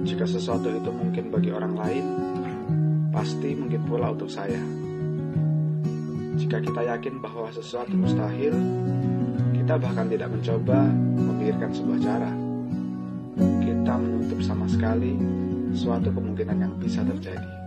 Jika sesuatu itu mungkin bagi orang lain, pasti mungkin pula untuk saya. Jika kita yakin bahwa sesuatu mustahil, kita bahkan tidak mencoba memikirkan sebuah cara. Kita menutup sama sekali suatu kemungkinan yang bisa terjadi.